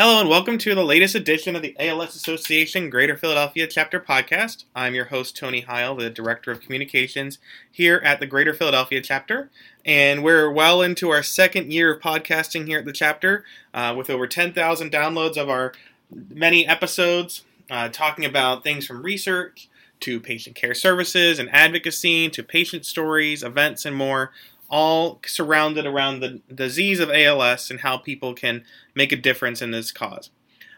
Hello and welcome to the latest edition of the ALS Association Greater Philadelphia Chapter Podcast. I'm your host, Tony Heil, the Director of Communications here at the Greater Philadelphia Chapter. And we're well into our second year of podcasting here at the chapter uh, with over 10,000 downloads of our many episodes uh, talking about things from research to patient care services and advocacy to patient stories, events, and more all surrounded around the disease of ALS and how people can make a difference in this cause.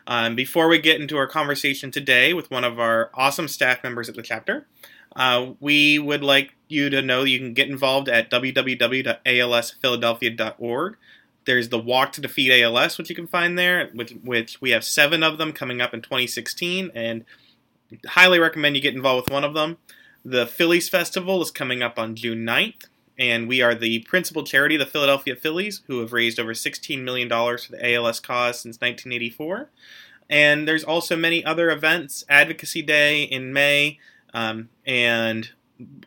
Um, before we get into our conversation today with one of our awesome staff members at the chapter, uh, we would like you to know you can get involved at www.alsphiladelphia.org. There's the Walk to Defeat ALS, which you can find there, which, which we have seven of them coming up in 2016, and highly recommend you get involved with one of them. The Phillies Festival is coming up on June 9th and we are the principal charity, the Philadelphia Phillies, who have raised over $16 million for the ALS cause since 1984. And there's also many other events, Advocacy Day in May, um, and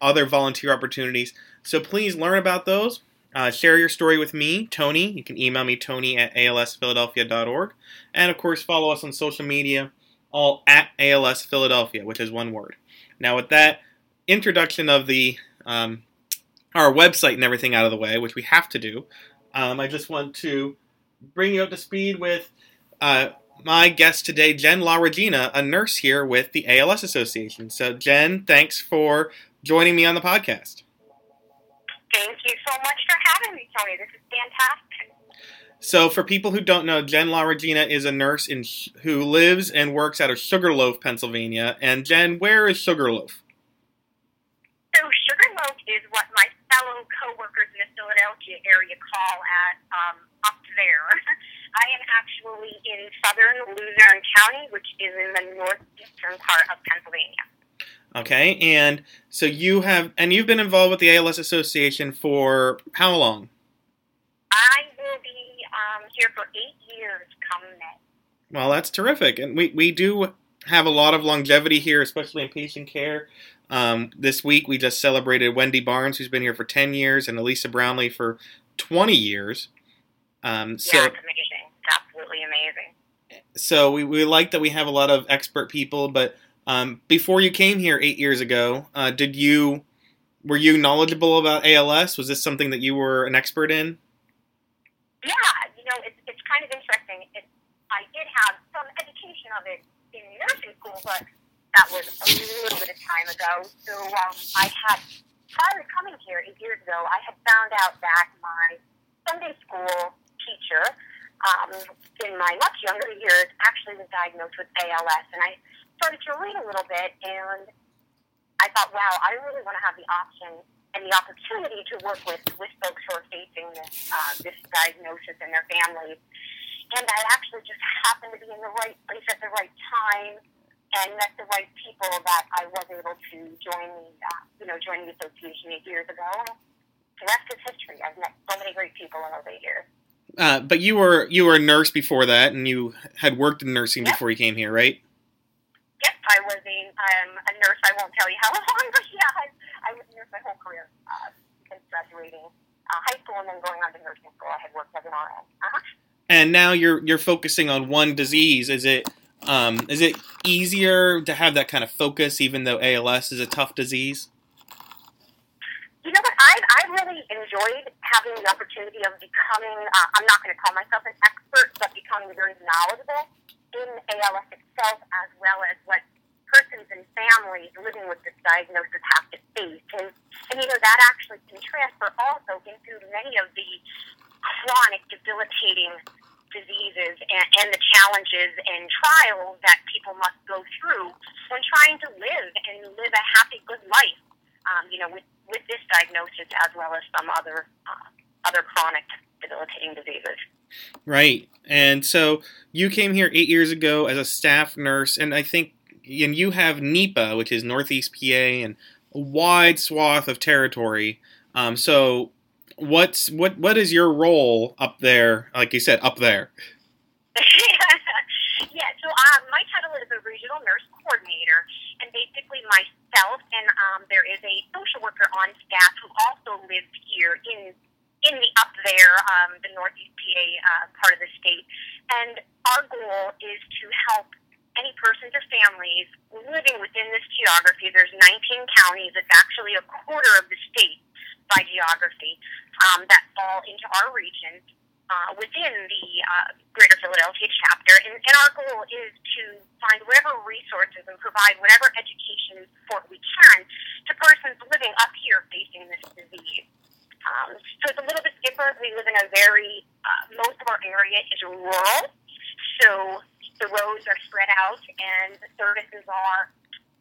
other volunteer opportunities. So please learn about those. Uh, share your story with me, Tony. You can email me, tony at alsphiladelphia.org. And of course, follow us on social media, all at ALS Philadelphia, which is one word. Now, with that introduction of the um, our website and everything out of the way, which we have to do, um, I just want to bring you up to speed with uh, my guest today, Jen La Regina, a nurse here with the ALS Association. So, Jen, thanks for joining me on the podcast. Thank you so much for having me, Tony. This is fantastic. So, for people who don't know, Jen La Regina is a nurse in, who lives and works out of Sugarloaf, Pennsylvania. And Jen, where is Sugarloaf? So, Sugarloaf is what my fellow coworkers in the Philadelphia area call at um, up there. I am actually in southern Luzerne County, which is in the northeastern part of Pennsylvania. Okay, and so you have, and you've been involved with the ALS Association for how long? I will be um, here for eight years come May. Well, that's terrific, and we we do have a lot of longevity here, especially in patient care. Um, this week we just celebrated Wendy Barnes, who's been here for 10 years, and Elisa Brownlee for 20 years. Um, so, yeah, it's amazing. It's absolutely amazing. So we, we like that we have a lot of expert people, but um, before you came here eight years ago, uh, did you were you knowledgeable about ALS? Was this something that you were an expert in? Yeah, you know, it's, it's kind of interesting. It, I did have some education of it in nursing school, but that was a little bit of time ago. So um, I had, prior to coming here eight years ago, I had found out that my Sunday school teacher um, in my much younger years actually was diagnosed with ALS. And I started to read a little bit, and I thought, wow, I really want to have the option and the opportunity to work with, with folks who are facing this, uh, this diagnosis and their families. And I actually just happened to be in the right place at the right time and met the right people that I was able to join the, uh, you know, join the association eight years ago. the rest is history. I've met so many great people in those eight years. Uh, but you were you were a nurse before that, and you had worked in nursing yep. before you came here, right? Yep, I was a um, a nurse. I won't tell you how long, but yeah, I, I was a nurse my whole career uh, since graduating uh, high school and then going on to nursing school. I had worked as an RN. Uh-huh. And now you're you're focusing on one disease. Is it um, is it easier to have that kind of focus, even though ALS is a tough disease? You know what? I I really enjoyed having the opportunity of becoming. Uh, I'm not going to call myself an expert, but becoming very knowledgeable in ALS itself, as well as what persons and families living with this diagnosis have to face. And, and you know that actually can transfer also into many of the chronic, debilitating diseases and, and the challenges and trials that people must go through when trying to live and live a happy, good life. Um, you know, with with this diagnosis as well as some other uh, other chronic debilitating diseases. Right, and so you came here eight years ago as a staff nurse, and I think and you have NEPA, which is Northeast PA, and a wide swath of territory. Um, so what's what what is your role up there? Like you said, up there. yeah. So um, my title is a regional nurse coordinator, and basically myself and um, there is a social worker on staff who also lives here in in the up there, um, the northeast PA uh, part of the state. And our goal is to help any persons or families living within this geography. There's 19 counties. It's actually a quarter of the state by geography um, that fall into our region uh, within the uh, Greater Philadelphia chapter. And, and our goal is to find whatever resources and provide whatever education support we can to persons living up here facing this disease. Um, so it's a little bit different. We live in a very, uh, most of our area is rural. So the roads are spread out and the services are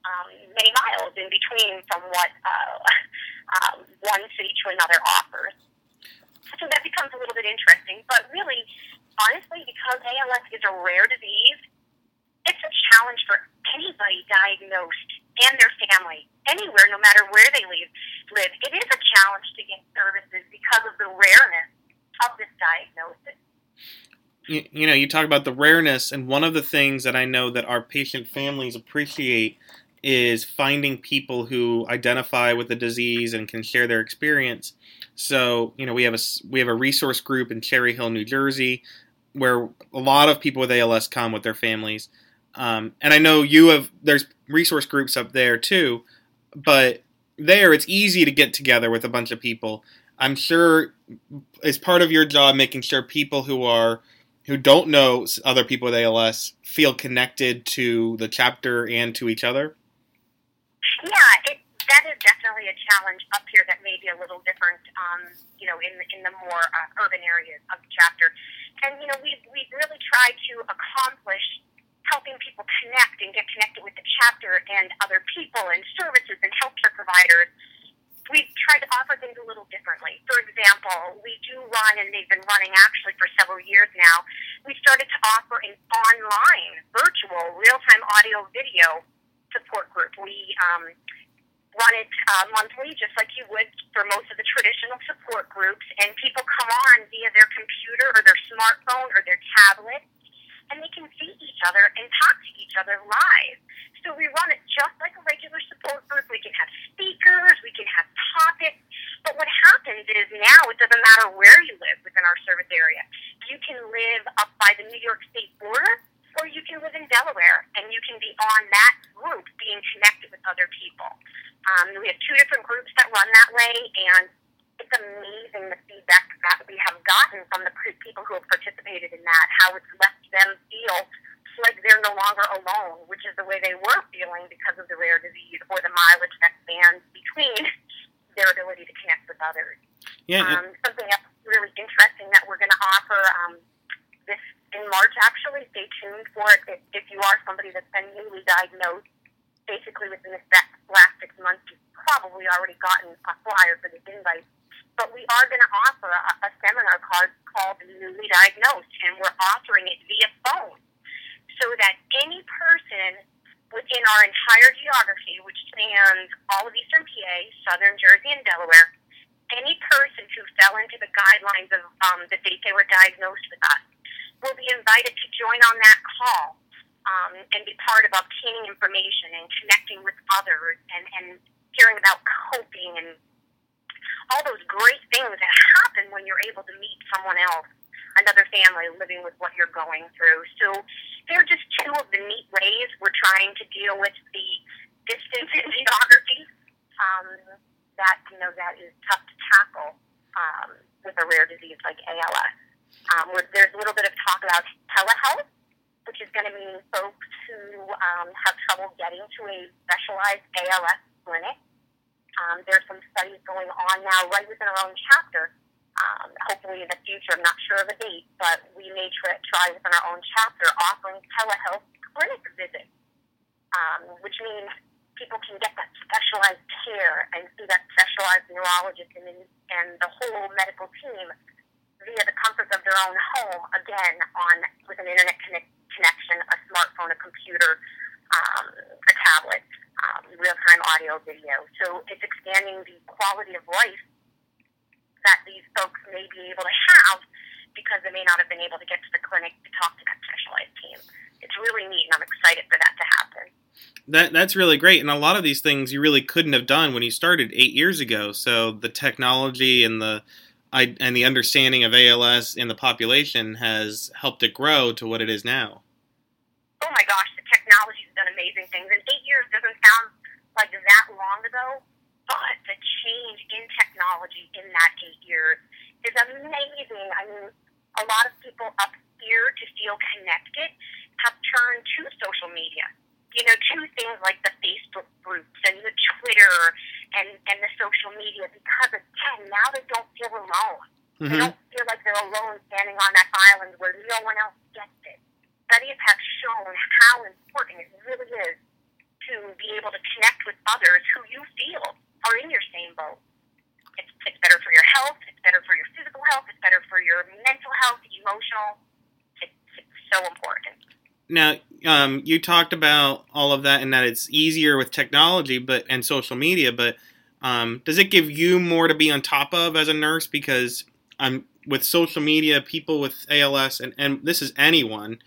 um, many miles in between from what uh, um, one city to another offers. So that becomes a little bit interesting. But really, honestly, because ALS is a rare disease, it's a challenge for anybody diagnosed and their family, anywhere, no matter where they live. Live. It is a challenge to get services because of the rareness of this diagnosis you, you know, you talk about the rareness, and one of the things that I know that our patient families appreciate is finding people who identify with the disease and can share their experience. So, you know, we have a we have a resource group in Cherry Hill, New Jersey, where a lot of people with ALS come with their families. Um, and I know you have there's resource groups up there too, but there it's easy to get together with a bunch of people. I'm sure as part of your job making sure people who are who don't know other people with ALS feel connected to the chapter and to each other? Yeah, it, that is definitely a challenge up here that may be a little different, um, you know, in, in the more uh, urban areas of the chapter. And, you know, we've, we've really tried to accomplish helping people connect and get connected with the chapter and other people and services and healthcare providers we've tried to offer things a little differently. For example, we do run, and they've been running actually for several years now, we started to offer an online, virtual, real-time audio video support group. We um, run it uh, monthly, just like you would for most of the traditional support groups, and people come on via their computer or their smartphone or their tablet, and they can see each other and talk to each other live. So we run it just like a regular support group. We can have speakers, we can have topics. But what happens is now it doesn't matter where you live within our service area. You can live up by the New York State border, or you can live in Delaware, and you can be on that group being connected with other people. Um, we have two different groups that run that way, and it's amazing the feedback that we have gotten from the people who have participated in that, how it's left them feel like they're no longer alone, which is the way they were feeling because of the rare disease or the mileage that stands between their ability to connect with others. Yeah. Um, something else really interesting that we're going to offer um, this in March. Actually, stay tuned for it. If, if you are somebody that's been newly diagnosed, basically within the last six months, you've probably already gotten a flyer for this invite. But we are going to offer a, a seminar called, called Newly Diagnosed, and we're offering it via phone so that any person within our entire geography, which spans all of eastern PA, southern Jersey, and Delaware, any person who fell into the guidelines of um, the date they were diagnosed with us will be invited to join on that call um, and be part of obtaining information and connecting with others and, and hearing about coping and all those great things that happen when you're able to meet someone else, another family living with what you're going through. So they're just two of the neat ways we're trying to deal with the distance in geography um, that you know that is tough to tackle um, with a rare disease like ALS. Um, there's a little bit of talk about telehealth, which is going to mean folks who um, have trouble getting to a specialized ALS clinic. Um, there's some studies going on now right within our own chapter um, hopefully in the future. I'm not sure of a date, but we may try, try within our own chapter offering telehealth clinic visits, um, which means people can get that specialized care and see that specialized neurologist and, and the whole medical team via the comfort of their own home, again, on with an internet connect, connection, a smartphone, a computer, um, a tablet, um, real-time audio, video. So it's expanding the quality of life that these folks may be able to have because they may not have been able to get to the clinic to talk to that specialized team. It's really neat, and I'm excited for that to happen. That that's really great, and a lot of these things you really couldn't have done when you started eight years ago. So the technology and the I and the understanding of ALS in the population has helped it grow to what it is now. Oh my gosh, the technology's done amazing things. And eight years doesn't sound like that long ago, but the change in technology in that eight years is amazing. I mean, a lot of people up here to feel connected have turned to social media. You know, to things like the Facebook groups and the Twitter and, and the social media because again, now they don't feel alone. They hmm don't feel like they're alone standing on that island where no one else gets it. Studies have shown how important it really is to be able to connect with others who you feel are in your same boat. It's, it's better for your health, it's better for your physical health, it's better for your mental health, emotional. It's, it's so important. Now, um, you talked about all of that and that it's easier with technology, but and social media. But um, does it give you more to be on top of as a nurse? Because I'm with social media, people with ALS, and, and this is anyone,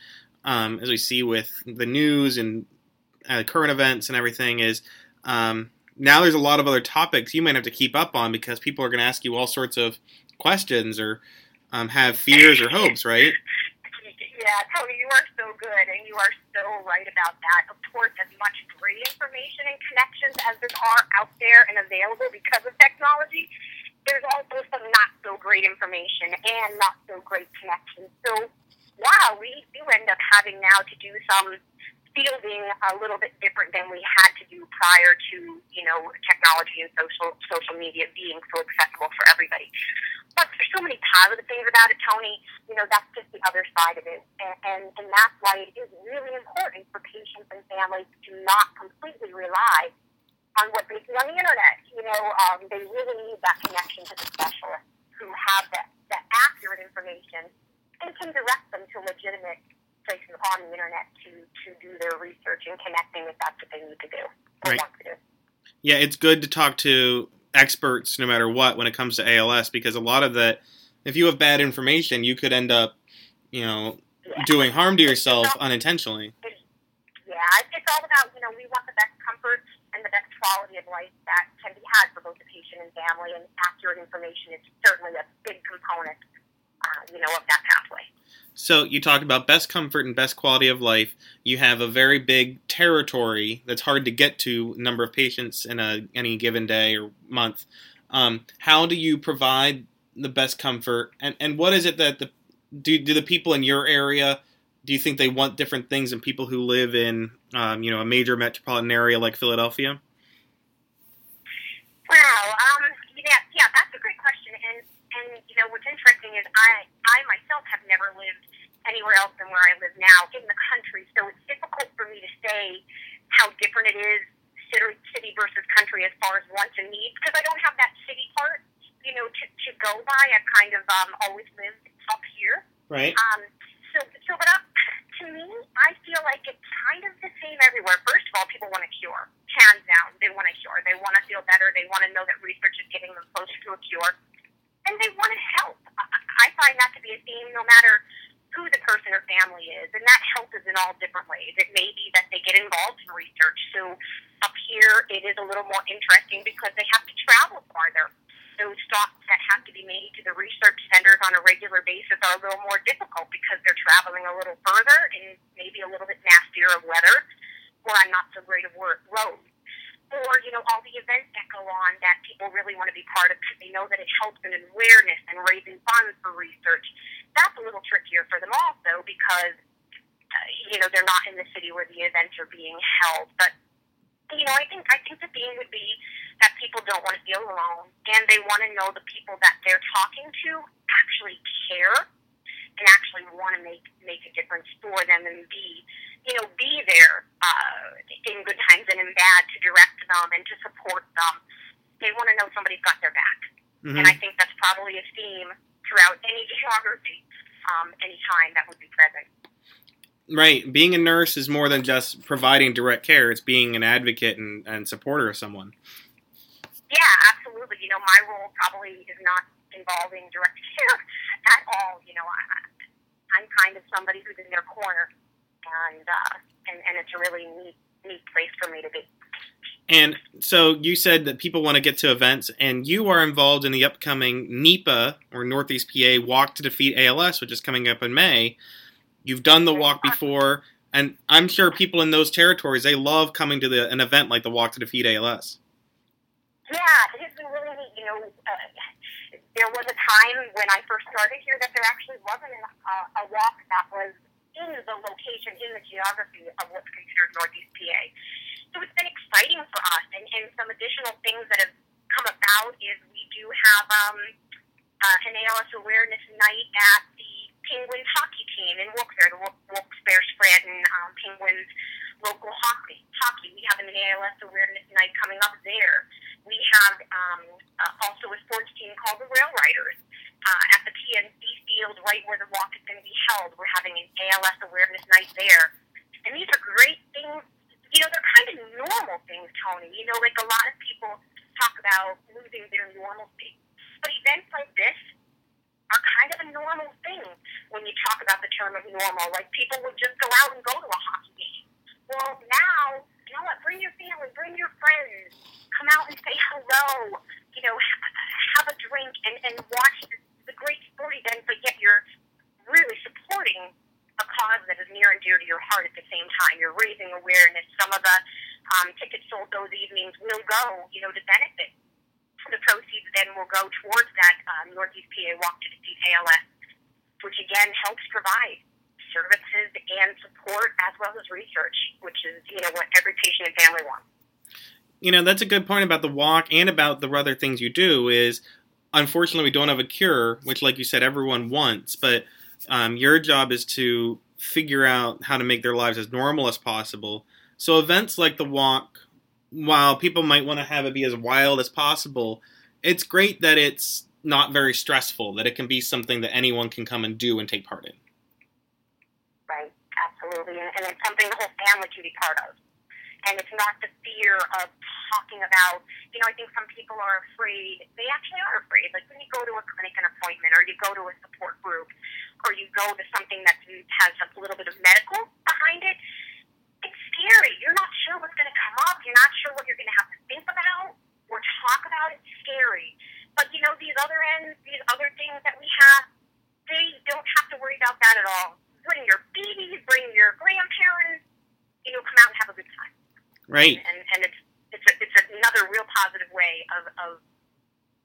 um, as we see with the news and uh, current events and everything, is um, now there's a lot of other topics you might have to keep up on because people are going to ask you all sorts of questions or um, have fears or hopes, right? Yeah, Tony, you are so good, and you are so right about that. Of course, as much great information and connections as there are out there and available because of technology, there's also some not so great information and not so great connections. So, yeah, we do end up having now to do some fielding a little bit different than we had to do prior to, you know, technology and social social media being so accessible for everybody. But there's so many positive things about it, Tony. You know, that's just the other side of it. And, and, and that's why it is really important for patients and families to not completely rely on what they see on the internet. You know, um, they really need that connection to the specialists who have that, that accurate information and can direct them to legitimate places on the internet to, to do their research and connecting if that's what they need to do or Right. want to do. yeah, it's good to talk to experts no matter what when it comes to ALS because a lot of that, if you have bad information, you could end up, you know, Yeah. doing harm to yourself unintentionally. Yeah, it's it's all about, you know, we want the best comfort and the best quality of life that can be had for both the patient and family, and accurate information is certainly a big component, uh, you know, of that. So you talked about best comfort and best quality of life. You have a very big territory that's hard to get to number of patients in a any given day or month. Um, how do you provide the best comfort, and and what is it that the do do the people in your area? Do you think they want different things than people who live in, um, you know, a major metropolitan area like Philadelphia? Wow, um, yeah, yeah, that's a great question, and and you know what's interesting is I I myself have never lived anywhere else than where I live now in the country, so it's difficult for me to say how different it is city city versus country as far as wants and needs because I don't have that city part, you know, to to go by. I've kind of um always lived up here. Right. Um, so, so, but uh, to me, I feel like it's kind of the same everywhere. First of all, people want a cure, hands down. They want a cure. They want to feel better. They want to know that research is getting them closer to a cure, and they want to help. I, find that to be a theme, no matter who the person or family is, and that help is in all different ways. It may be that they get involved in research. So up here, it is a little more interesting because they have to travel farther those stops that have to be made to the research centers on a regular basis are a little more difficult because they're traveling a little further and maybe a little bit nastier of weather or on not so great of roads. Or, you know, all the events that go on that people really want to be part of because they know that it helps in awareness and raising funds for research. That's a little trickier for them also because, uh, you know, they're not in the city where the events are being held. But you know, I think I think the theme would be that people don't want to feel alone, and they want to know the people that they're talking to actually care and actually want to make make a difference for them and be, you know, be there uh, in good times and in bad to direct them and to support them. They want to know somebody's got their back, Mhm. and I think that's probably a theme throughout any geography, um, any time that would be present. Right. Being a nurse is more than just providing direct care. It's being an advocate and, and supporter of someone. Yeah, absolutely. You know, my role probably is not involving direct care at all. You know, I, I'm kind of somebody who's in their corner, and uh, and and it's a really neat neat place for me to be. And so you said that people want to get to events, and you are involved in the upcoming NEPA or Northeast PA Walk to Defeat ALS, which is coming up in May. You've done the walk before, and I'm sure people in those territories they love coming to the, an event like the Walk to Defeat ALS. Yeah, it has been really neat. You know, uh, there was a time when I first started here that there actually wasn't an, uh, a walk that was in the location, in the geography of what's considered Northeast PA. So it's been exciting for us, and, and some additional things that have come about is we do have um, uh, an ALS awareness night at the Penguins hockey team in Wilkes-Barre, the Wilkes-Barre Scranton um, Penguins local hockey. Hockey. We have an ALS awareness night coming up there. We have um, uh, also a sports team called the Rail Riders uh, at the PNC field, right where the walk is going to be held. We're having an ALS awareness night there, and these are great things. You know, they're kind of normal things, Tony. You know, like a lot of people talk about losing their normalcy, but events like this are kind of a normal thing when you talk about the term of normal. Like people would just go out and go to a hockey game. Well, now, you know what? Bring your family, bring your friends, come out and say hello. You know, have a drink and, and watch the great sport event, but yet you're really supporting a cause that is near and dear to your heart at the same time. You're raising awareness. Some of the um, tickets sold those evenings will go, you know, to benefit the proceeds then will go towards that um, Northeast PA Walk to Defeat ALS, which again helps provide services and support as well as research, which is you know what every patient and family wants. You know that's a good point about the walk and about the other things you do. Is unfortunately we don't have a cure, which, like you said, everyone wants, but um, your job is to figure out how to make their lives as normal as possible. So events like the walk while people might want to have it be as wild as possible, it's great that it's not very stressful, that it can be something that anyone can come and do and take part in. Right, absolutely. And, and it's something the whole family can be part of. And it's not the fear of talking about, you know, I think some people are afraid, they actually are afraid. Like when you go to a clinic an appointment or you go to a support group or you go to something that has a little bit of medical behind it, it's scary. You're not sure what's going to come up. You're not sure what you're going to have to think about or talk about. It's scary. But you know, these other ends, these other things that we have, they don't have to worry about that at all. Bring your babies, bring your grandparents. You know, come out and have a good time. Right. And and it's it's a, it's another real positive way of of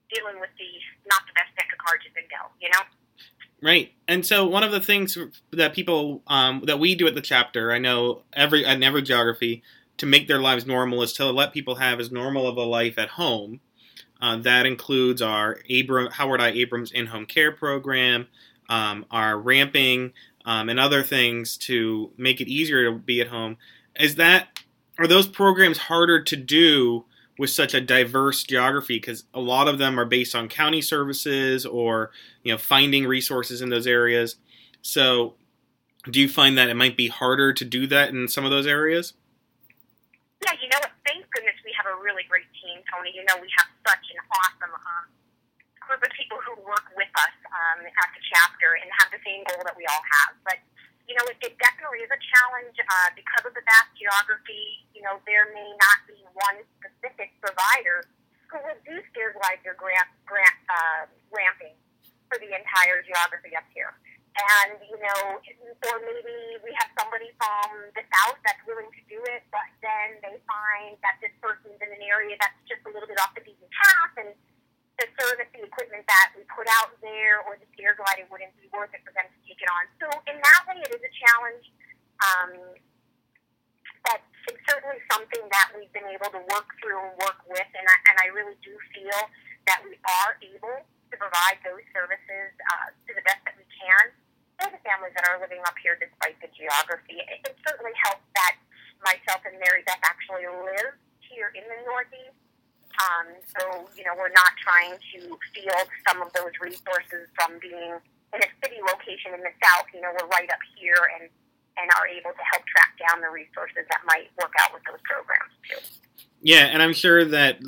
dealing with the not the best deck of cards you can dealt. You know. Right, and so one of the things that people um, that we do at the chapter, I know every at every geography, to make their lives normal is to let people have as normal of a life at home. Uh, that includes our Abram, Howard I. Abrams in-home care program, um, our ramping, um, and other things to make it easier to be at home. Is that are those programs harder to do with such a diverse geography because a lot of them are based on county services or you know finding resources in those areas. So, do you find that it might be harder to do that in some of those areas? Yeah, you know what? Thank goodness we have a really great team, Tony. You know we have such an awesome um, group of people who work with us um, at the chapter and have the same goal that we all have. But you know, it, it definitely is a challenge uh, because of the vast geography. You know, there may not be one specific provider who will do stabilizer grant, grant uh, ramping for the entire geography up here. And, you know, or maybe we have somebody from the south that's willing to do it, but then they find that this person's in an area that's just a little bit off the beaten path and the service, the equipment that we put out there, or the stair gliding wouldn't be worth it for them to take it on. So in that way, it is a challenge. Um, but it's certainly something that we've been able to work through and work with, and I, and I really do feel that we are able to provide those services uh, to the best that we can for the families that are living up here despite the geography. It, it certainly helps that myself and Mary Beth actually live here in the Northeast um, so, you know, we're not trying to field some of those resources from being in a city location in the south. You know, we're right up here and, and are able to help track down the resources that might work out with those programs too. Yeah, and I'm sure that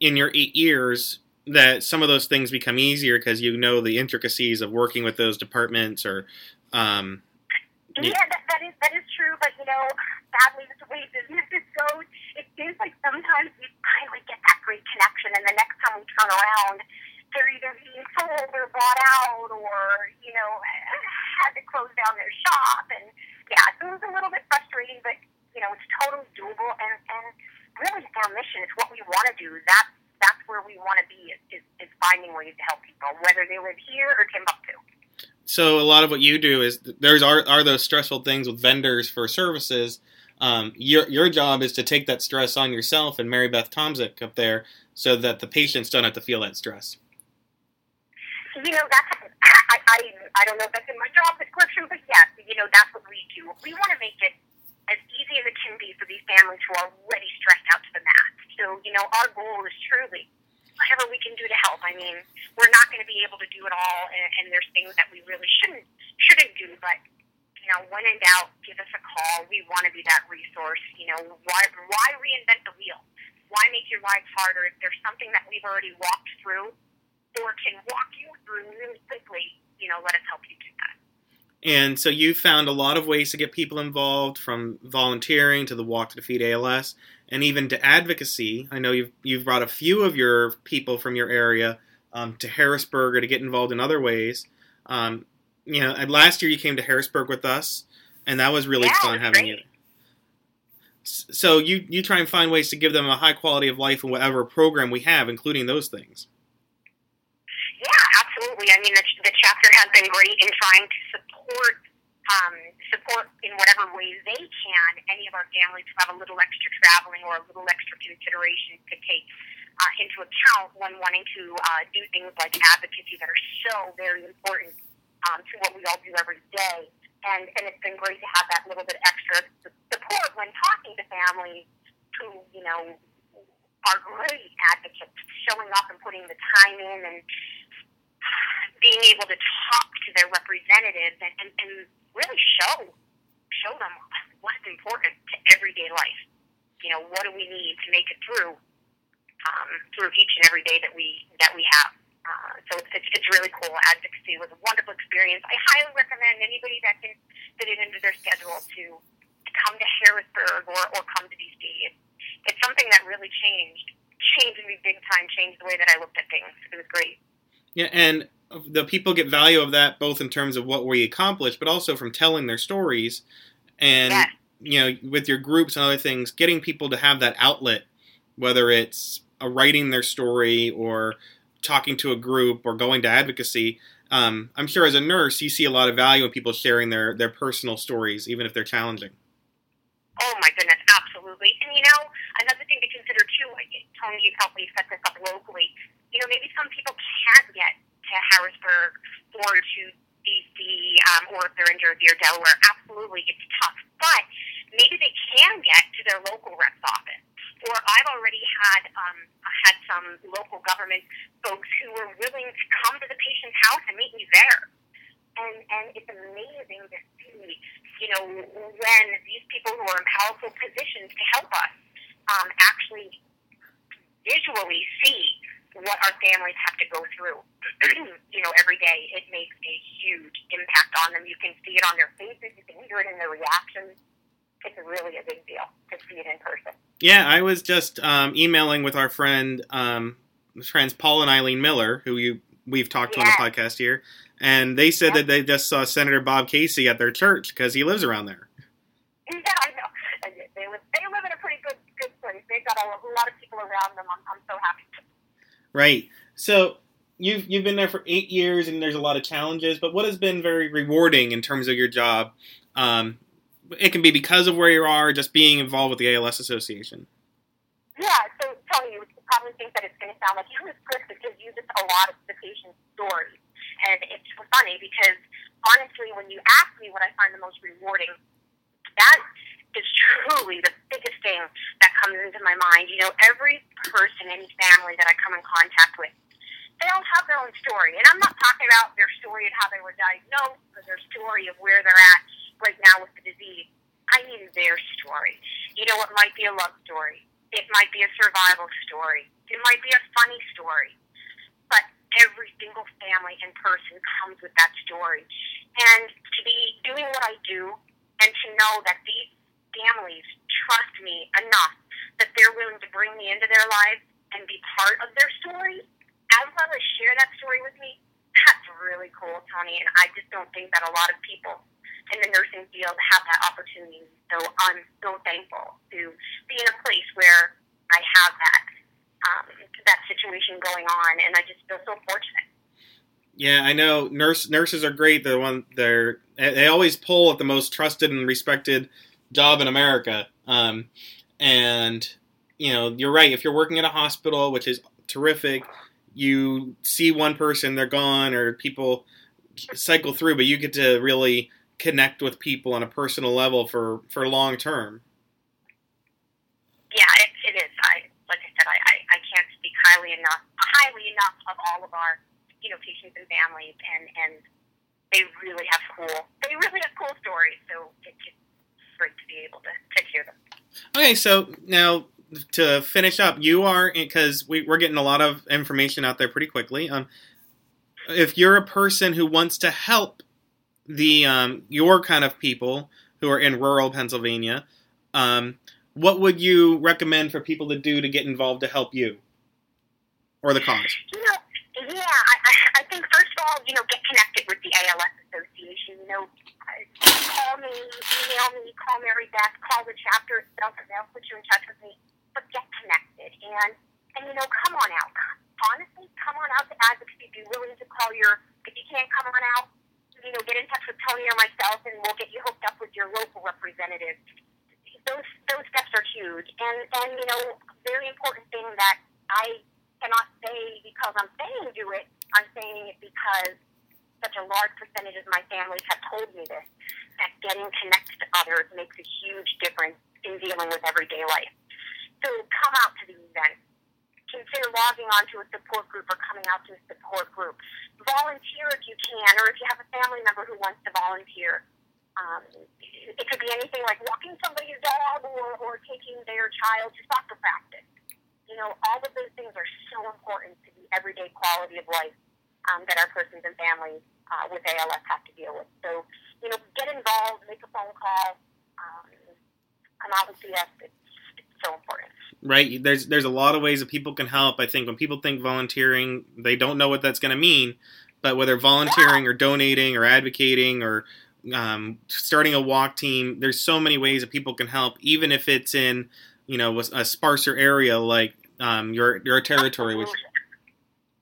in your eight years, that some of those things become easier because you know the intricacies of working with those departments or um, yeah, yeah. That, that is that is true, but you know, sadly, the way businesses go, it seems like sometimes we finally get that great connection, and the next time we turn around, they're either being sold or bought out, or you know, had to close down their shop, and yeah, so it was a little bit frustrating, but you know, it's totally doable, and and really, it's our mission. It's what we want to do. That's that's where we want to be—is is finding ways to help people, whether they live here or Timbuktu. So a lot of what you do is there's are are those stressful things with vendors for services. Um, your your job is to take that stress on yourself and Mary Beth Tomzik up there, so that the patients don't have to feel that stress. You know, that's I, I I don't know if that's in my job description, but yes, you know that's what we do. We want to make it as easy as it can be for these families who are already stressed out to the max. So you know, our goal is truly whatever we can do to help. I mean, we're not going to be able to do it all, and, and there's things that we really shouldn't shouldn't do. But you know, when in doubt, give us a call. We want to be that resource. You know, why why reinvent the wheel? Why make your lives harder if there's something that we've already walked through, or can walk you through really quickly? You know, let us help you do that. And so you found a lot of ways to get people involved, from volunteering to the Walk to Defeat ALS, and even to advocacy. I know you've you've brought a few of your people from your area um, to Harrisburg or to get involved in other ways. Um, you know, last year you came to Harrisburg with us, and that was really Yeah, fun was having great. you. So you you try and find ways to give them a high quality of life in whatever program we have, including those things. Yeah, absolutely. I mean, the, the chapter has been great in trying to support um, support in whatever ways they can any of our families who have a little extra traveling or a little extra consideration to take uh, into account when wanting to uh, do things like advocacy that are so very important um, to what we all do every day. And, and it's been great to have that little bit extra support when talking to families who, you know, are great advocates, showing up and putting the time in and being able to talk to their representatives and, and, and really show show them what's important to everyday life. You know, what do we need to make it through um, through each and every day that we that we have. Uh, so it's, it's, really cool. Advocacy was a wonderful experience. I highly recommend anybody that can fit it into their schedule to, to come to Harrisburg or, or come to DC. It's, it's something that really changed changed me big time. Changed the way that I looked at things. It was great. Yeah, and the people get value of that both in terms of what we accomplish, but also from telling their stories, and Yes. you know, with your groups and other things, getting people to have that outlet, whether it's writing their story or talking to a group or going to advocacy. Um, I'm sure as a nurse, you see a lot of value in people sharing their their personal stories, even if they're challenging. Oh my goodness, absolutely. And you know, another thing to consider too, like, Tony, you've helped me set this up locally. You know, maybe some people can't get to Harrisburg or to DC, um, or if they're in Jersey or Delaware. Absolutely, it's tough. But maybe they can get to their local rep's office. Or I've already had um, had some local government folks who were willing to come to the patient's house and meet me there and and it's amazing to see, you know, when these people who are in powerful positions to help us um, actually visually see what our families have to go through. you know, every day it makes a huge impact on them. You can see it on their faces. You can hear it in their reactions. It's really a big deal to see it in person. Yeah, I was just um, emailing with our friend, um, friends Paul and Eileen Miller, who you we've talked to on the podcast here, and they said that they just saw Senator Bob Casey at their church because he lives around there. Yeah, I know. They live, they live in a pretty good good place. They've got a, a lot of people around them. I'm, I'm so happy. Right. So you've you've been there for eight years, and there's a lot of challenges. But what has been very rewarding in terms of your job? Um, it can be because of where you are, just being involved with the ALS Association. Yeah, so Tony, you probably think that it's going to sound like you was quick because you just a lot of the patient's stories. And it's funny because honestly, when you ask me what I find the most rewarding, that is truly the biggest thing that comes into my mind. You know, every person, any family that I come in contact with, they all have their own story. And I'm not talking about their story of how they were diagnosed or their story of where they're at right now with the disease. I mean their story. You know, it might be a love story. It might be a survival story. It might be a funny story. But every single family and person comes with that story. And to be doing what I do and to know that these families trust me enough that they're willing to bring me into their lives and be part of their story, as well as share that story with me, that's really cool, Tony. And I just don't think that a lot of people in the nursing field have that opportunity. So I'm so thankful to be in a place where I have that um, that situation going on, and I just feel so fortunate. Yeah, I know nurse nurses are great. They're one they're they always pull at the most trusted and respected job in America. Um, and you know, you're right. If you're working at a hospital, which is terrific, you see one person, they're gone, or people cycle through, but you get to really connect with people on a personal level for for long term. Yeah, it, it is. I like I said, I, I, I can't speak highly enough highly enough of all of our you know patients and families, and and they really have cool they really have cool stories. So it's just great to be able to, to hear them. Okay, so now to finish up, you are because we, we're getting a lot of information out there pretty quickly. Um, if you're a person who wants to help the um, your kind of people who are in rural Pennsylvania, um, what would you recommend for people to do to get involved to help you or the cause? You know, yeah, I, I, think first of all, you know, get connected with the ALS Association. You know, call me, email me, call Mary Beth, call the chapter itself, and they'll put you in touch with me. But get connected, and and you know, come on out. Honestly, come on out to advocacy. Be willing to call your. If you can't come on out, you know, get in touch with Tony or myself, and we'll get you hooked up with your local representative. Those those steps are huge, and and you know, very important thing that I cannot say because I'm saying do it. I'm saying it because such a large percentage of my families have told me this. That getting connected to others makes a huge difference in dealing with everyday life. So come out to the event. Logging onto a support group or coming out to a support group. Volunteer if you can, or if you have a family member who wants to volunteer. Um, it could be anything like walking somebody's dog or, or taking their child to soccer practice. You know, all of those things are so important to the everyday quality of life um, that our persons and families uh, with ALS have to deal with. So, you know, get involved, make a phone call, um, come out and see us. It's so important right there's there's a lot of ways that people can help i think when people think volunteering they don't know what that's going to mean but whether volunteering Yeah. or donating or advocating or um, starting a walk team there's so many ways that people can help even if it's in you know a, a sparser area like um, your your territory which Absolutely.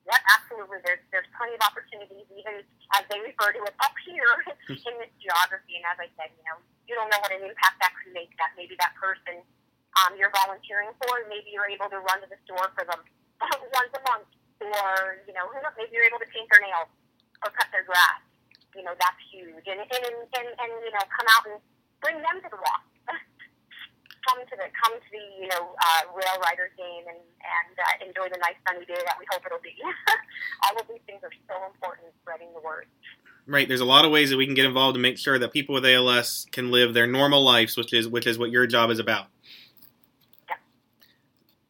Yeah, absolutely. There's there's plenty of opportunities, even as they refer to it up here in this geography. And as I said, you know, you don't know what an impact that could make. That maybe that person um, you're volunteering for, maybe you're able to run to the store for them once a month, or you know, maybe you're able to paint their nails or cut their grass. You know, that's huge. And and and, and, and you know, come out and bring them to the walk. come to the come to the you know uh, rail riders game and and uh, enjoy the nice sunny day that we hope it'll be. All of these things are so important spreading the word. right there's a lot of ways that we can get involved to make sure that people with als can live their normal lives which is which is what your job is about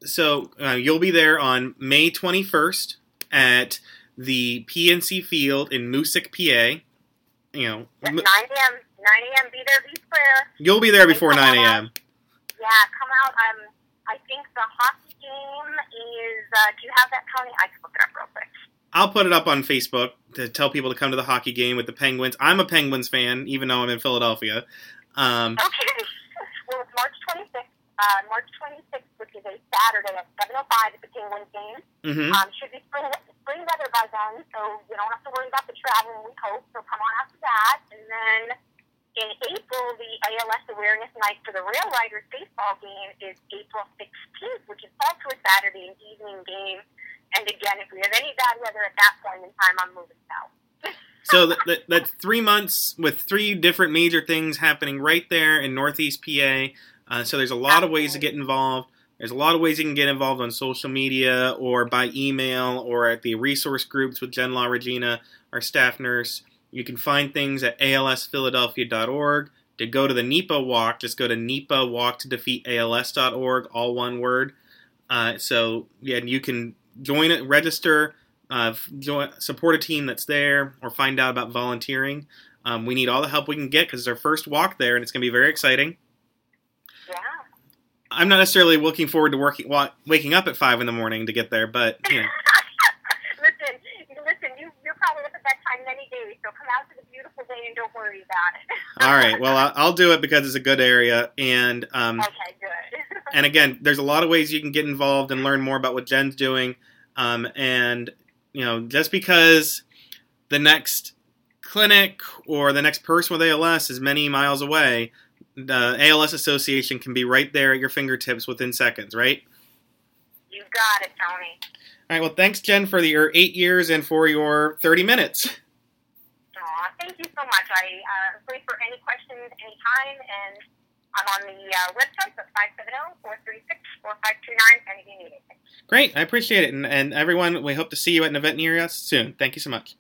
so uh, you'll be there on may 21st at the pnc field in moosic pa you know At 9 a.m. 9 a.m. Be there, be square. you'll be there before 9 a.m Yeah, come out. Um, I think the hockey game is. Uh, do you have that, Tony? I can look it up real quick. I'll put it up on Facebook to tell people to come to the hockey game with the Penguins. I'm a Penguins fan, even though I'm in Philadelphia. Um, Okay. well, it's March 26th. Uh, March 26th, which is a Saturday at 7:05 at the Penguins game. mhm. Um, should be spring, spring weather by then, so you don't have to worry about the travel. We hope so. Come on to that, and then in April, the ALS Awareness Night for the Rail Riders baseball game is April 16th, which is also a Saturday evening game. And again, if we have any bad weather at that point in time, I'm moving south. So that, that, that's three months with three different major things happening right there in Northeast PA. Uh, so there's a lot of ways to get involved. There's a lot of ways you can get involved on social media or by email or at the resource groups with Jen La Regina, our staff nurse. You can find things at alsphiladelphia.org. To go to the NEPA walk, just go to NEPA walk to defeat ALS.org, all one word. Uh, so yeah, you can join it, register, uh, join, support a team that's there, or find out about volunteering. Um, we need all the help we can get because it's our first walk there, and it's going to be very exciting. I'm not necessarily looking forward to working, wa- waking up at five in the morning to get there, but you know, listen, listen, you, you're probably up at that time many days, so come out to the beautiful Pennsylvania. Don't worry about it. All right. Well, I- I'll do it because it's a good area, and um, okay, good. and again, there's a lot of ways you can get involved and learn more about what Jen's doing. Um, and you know, just because the next clinic or the next person with ALS is many miles away, the ALS Association can be right there at your fingertips within seconds, right? you got it, Tony. All right. Well, thanks, Jen, for the, your eight years and for your 30 minutes. Aw, thank you so much. I uh, free for any questions anytime, and I'm on the uh, website, so 570-436-4529 if any of you need anything. Great. I appreciate it. And, and everyone, we hope to see you at an event near us soon. Thank you so much.